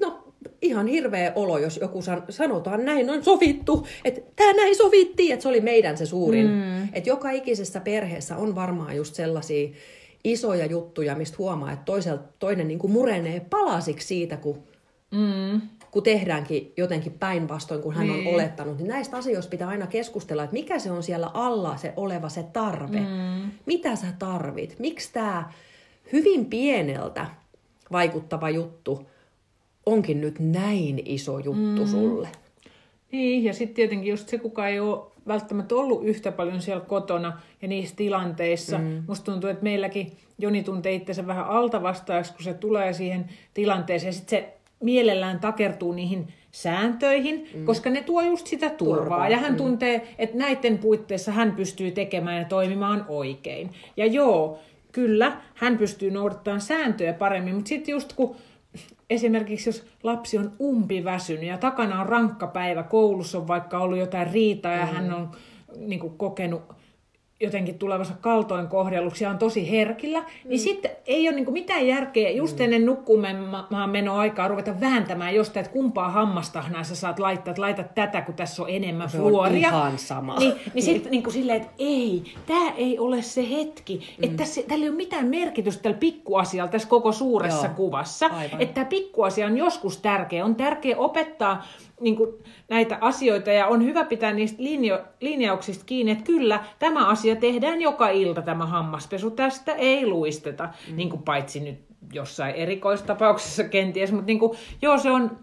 no, ihan hirveä olo, jos joku san, sanotaan näin on sovittu, että tämä näin sovittiin, että se oli meidän se suurin. Mm. Että joka ikisessä perheessä on varmaan just sellaisia isoja juttuja, mistä huomaa, että toisel, toinen niin kuin murenee palasiksi siitä, kun, mm. kun tehdäänkin jotenkin päinvastoin, kun hän niin. on olettanut. Niin näistä asioista pitää aina keskustella, että mikä se on siellä alla se oleva se tarve. Mm. Mitä sä tarvit? Miksi tämä hyvin pieneltä vaikuttava juttu onkin nyt näin iso juttu mm. sulle. Niin, ja sitten tietenkin just se, kuka ei ole välttämättä ollut yhtä paljon siellä kotona ja niissä tilanteissa. Mm. Musta tuntuu, että meilläkin Joni tuntee itsensä vähän altavastaajaksi, kun se tulee siihen tilanteeseen. Ja sitten se mielellään takertuu niihin sääntöihin, mm. koska ne tuo just sitä turvaa. Turvaa. Ja hän mm. tuntee, että näiden puitteissa hän pystyy tekemään ja toimimaan oikein. Ja joo, kyllä, hän pystyy noudattamaan sääntöjä paremmin, mutta sitten just kun esimerkiksi jos lapsi on umpiväsynyt ja takana on rankka päivä, koulussa on vaikka ollut jotain riitaa ja mm. hän on niin kuin, kokenut jotenkin tulevassa kaltoin kohdelluksi ja on tosi herkillä, mm. niin sitten ei ole niin mitään järkeä just mm. ennen nukkumaan menoaikaa ruveta vääntämään jostain, että kumpaa hammastahnaa sä saat laittaa, että laitat tätä, kun tässä on enemmän se fluoria. on ihan sama. Niin, niin sitten niin silleen, että ei, tämä ei ole se hetki, mm. että tässä, tällä ei ole mitään merkitystä tällä pikkuasialla tässä koko suuressa Joo, kuvassa. Aivan. Että tämä pikkuasia on joskus tärkeä. On tärkeä opettaa niin kuin näitä asioita ja on hyvä pitää niistä linjo, linjauksista kiinni, että kyllä tämä asia tehdään joka ilta tämä hammaspesu, tästä ei luisteta, mm. niin kuin paitsi nyt jossain erikoistapauksessa kenties, mutta niin kuin, joo se on,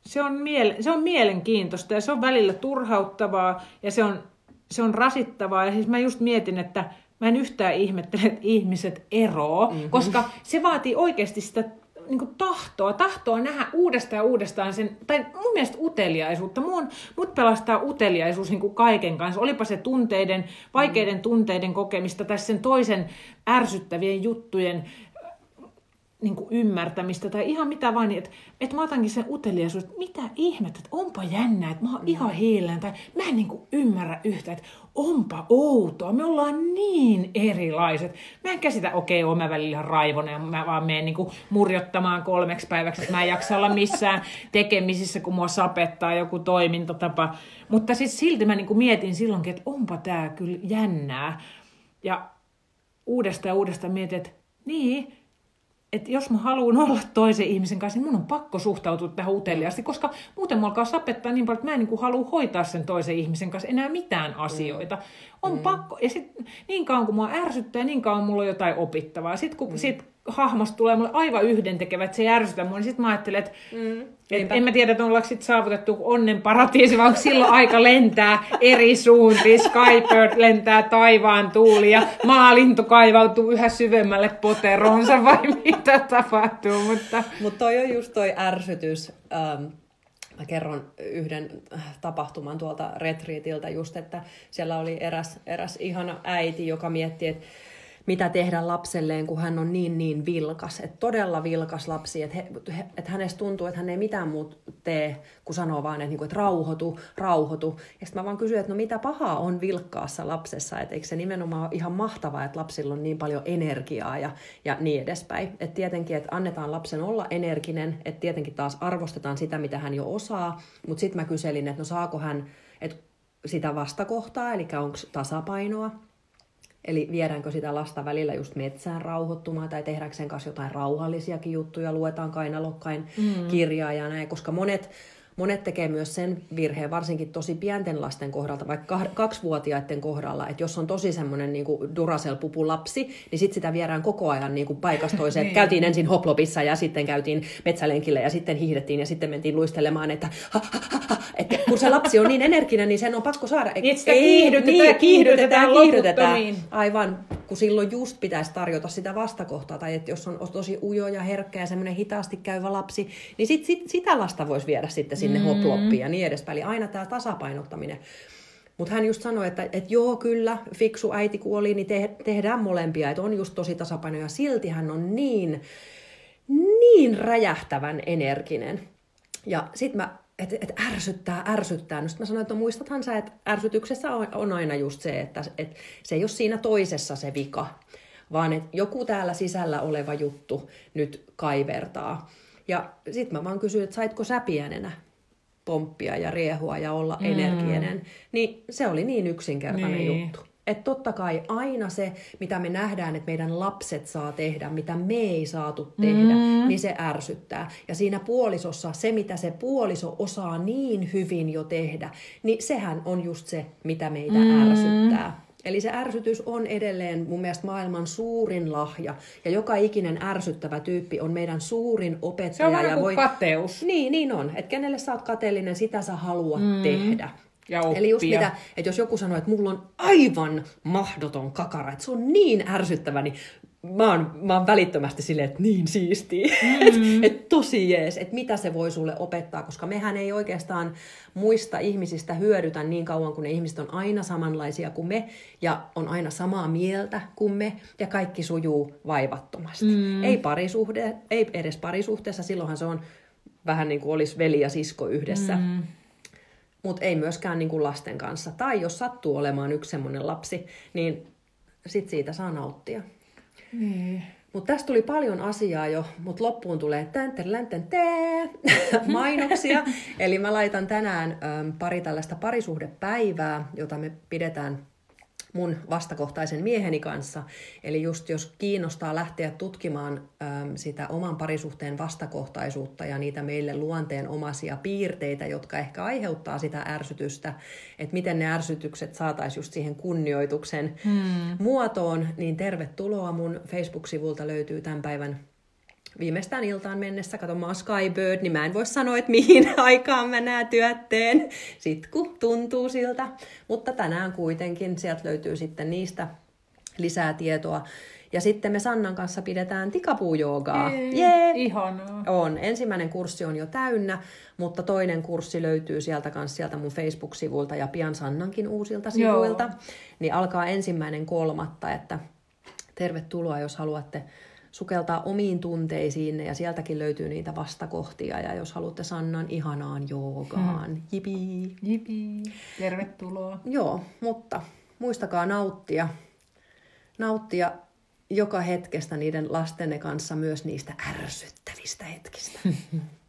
se on, miele, se on mielenkiintoista ja se on välillä turhauttavaa ja se on, se on rasittavaa ja siis mä just mietin, että mä en yhtään ihmettele, että ihmiset eroo, mm-hmm. koska se vaatii oikeasti sitä niin kuin tahtoa, tahtoa nähdä uudestaan ja uudestaan sen, tai mun mielestä uteliaisuutta. Mun, mut pelastaa uteliaisuus niin kuin kaiken kanssa. Olipa se tunteiden, vaikeiden tunteiden kokemista tai sen toisen ärsyttävien juttujen niin kuin ymmärtämistä tai ihan mitä vaan, niin että, että mä otankin sen uteliaisuus, että mitä ihmettä, että onpa jännää, että mä oon mm. ihan hiilleen tai mä en niin kuin ymmärrä yhtä, että onpa outoa, me ollaan niin erilaiset. Mä en käsitä, okei, okay, mä välillä raivonen ja mä vaan menen niin murjottamaan kolmeksi päiväksi, että mä en jaksa olla missään tekemisissä, kun mua sapettaa joku toimintatapa. Mutta siis silti mä niin mietin silloinkin, että onpa tää kyllä jännää. Ja uudestaan ja uudestaan mietin, että niin, että jos mä haluan olla toisen ihmisen kanssa, niin mun on pakko suhtautua tähän uteliaasti, koska muuten mä alkaa sapettaa niin paljon, että mä en niin halua hoitaa sen toisen ihmisen kanssa enää mitään asioita. On mm. pakko, ja sit niin kauan kuin mua ärsyttää, niin kauan mulla on jotain opittavaa. Sitten kun mm. sit hahmosta tulee mulle aivan yhdentekevä, että se järsytä mua, niin sitten mä ajattelen, että mm. et en mä tiedä, että ollaanko sitten saavutettu onnen paratiisi, vaan onko silloin aika lentää eri suuntiin, Skybird lentää taivaan tuuli ja maalintu kaivautuu yhä syvemmälle poteronsa vai mitä tapahtuu. Mutta Mut toi on just toi ärsytys. Ähm, mä kerron yhden tapahtuman tuolta retriitiltä just, että siellä oli eräs, eräs ihana äiti, joka mietti, että mitä tehdä lapselleen, kun hän on niin niin vilkas. Että todella vilkas lapsi, että, he, että hänestä tuntuu, että hän ei mitään muuta tee, kun sanoo vaan, että, niin kuin, että rauhoitu, rauhoitu. Ja sitten mä vaan kysyin, että no mitä pahaa on vilkkaassa lapsessa, että eikö se nimenomaan ole ihan mahtavaa, että lapsilla on niin paljon energiaa ja, ja niin edespäin. Että tietenkin, että annetaan lapsen olla energinen, että tietenkin taas arvostetaan sitä, mitä hän jo osaa, mutta sitten mä kyselin, että no saako hän, että sitä vastakohtaa, eli onko tasapainoa, Eli viedäänkö sitä lasta välillä just metsään rauhoittumaan tai tehdäänkö sen kanssa jotain rauhallisiakin juttuja, luetaan kainalokkain mm. kirjaa ja näin, koska monet monet tekee myös sen virheen, varsinkin tosi pienten lasten kohdalta, vaikka kaksivuotiaiden kohdalla, että jos on tosi semmoinen niin Duracell-pupu lapsi, niin sitten sitä viedään koko ajan niin kuin paikasta toiseen. niin. Käytiin ensin hoplopissa ja sitten käytiin metsälenkille ja sitten hiihdettiin ja sitten mentiin luistelemaan, että, ha, ha, ha, ha, että kun se lapsi on niin energinen, niin sen on pakko saada. Niin, sitä kiihdytetään, niin, kiihdytetään, kiihdytetään, kiihdytetään. Aivan, kun silloin just pitäisi tarjota sitä vastakohtaa, tai että jos on tosi ujo ja herkkä ja semmoinen hitaasti käyvä lapsi, niin sit, sit, sitä lasta voisi viedä sitten sinne mm. hoploppiin ja niin edespäin. Eli aina tämä tasapainottaminen. Mutta hän just sanoi, että, että joo, kyllä, fiksu äiti kuoli, niin te, tehdään molempia, että on just tosi tasapaino. Ja silti hän on niin, niin räjähtävän energinen. Ja sitten mä, että et ärsyttää, ärsyttää. No mä sanoin, että no muistathan sä, että ärsytyksessä on, on aina just se, että et se ei ole siinä toisessa se vika, vaan että joku täällä sisällä oleva juttu nyt kaivertaa. Ja sitten mä vaan kysyin, että saitko sä pienenä pomppia ja riehua ja olla mm. energinen. Niin se oli niin yksinkertainen niin. juttu. Että totta kai aina se, mitä me nähdään, että meidän lapset saa tehdä, mitä me ei saatu tehdä, mm. niin se ärsyttää. Ja siinä puolisossa se, mitä se puoliso osaa niin hyvin jo tehdä, niin sehän on just se, mitä meitä mm. ärsyttää. Eli se ärsytys on edelleen mun mielestä maailman suurin lahja. Ja joka ikinen ärsyttävä tyyppi on meidän suurin opettaja. Se on ja voi... kateus. Niin, niin on. Että kenelle sä oot kateellinen, sitä sä haluat mm. tehdä. Ja Eli just mitä, että jos joku sanoo, että mulla on aivan mahdoton kakara, että se on niin ärsyttävä, niin mä oon, mä oon välittömästi silleen, että niin siistiä, mm. [LAUGHS] että et tosi jees, että mitä se voi sulle opettaa, koska mehän ei oikeastaan muista ihmisistä hyödytä niin kauan, kun ne ihmiset on aina samanlaisia kuin me ja on aina samaa mieltä kuin me ja kaikki sujuu vaivattomasti. Mm. Ei parisuhde, ei edes parisuhteessa, silloinhan se on vähän niin kuin olisi veli ja sisko yhdessä. Mm mutta ei myöskään niin kuin lasten kanssa. Tai jos sattuu olemaan yksi semmoinen lapsi, niin sit siitä saa nauttia. Niin. Mutta tästä tuli paljon asiaa jo, mutta loppuun tulee tän, länten tee [LAUGHS] mainoksia. [LAUGHS] Eli mä laitan tänään äm, pari tällaista parisuhdepäivää, jota me pidetään mun vastakohtaisen mieheni kanssa. Eli just jos kiinnostaa lähteä tutkimaan äm, sitä oman parisuhteen vastakohtaisuutta ja niitä meille luonteen omaisia piirteitä, jotka ehkä aiheuttaa sitä ärsytystä, että miten ne ärsytykset saataisiin just siihen kunnioituksen hmm. muotoon, niin tervetuloa mun Facebook-sivulta löytyy tämän päivän viimeistään iltaan mennessä, kato mä oon Skybird, niin mä en voi sanoa, että mihin [LAUGHS] aikaan mä nää työt teen, sit kun tuntuu siltä. Mutta tänään kuitenkin sieltä löytyy sitten niistä lisää tietoa. Ja sitten me Sannan kanssa pidetään tikapuujoogaa. Jee, ihanaa. On. Ensimmäinen kurssi on jo täynnä, mutta toinen kurssi löytyy sieltä kanssa sieltä mun Facebook-sivulta ja pian Sannankin uusilta sivuilta. Joo. Niin alkaa ensimmäinen kolmatta, että tervetuloa, jos haluatte sukeltaa omiin tunteisiin ja sieltäkin löytyy niitä vastakohtia. Ja jos haluatte Sannan ihanaan joogaan, hmm. jipi. Jipi, tervetuloa. Joo, mutta muistakaa nauttia, nauttia joka hetkestä niiden lastenne kanssa myös niistä ärsyttävistä hetkistä. [LAUGHS]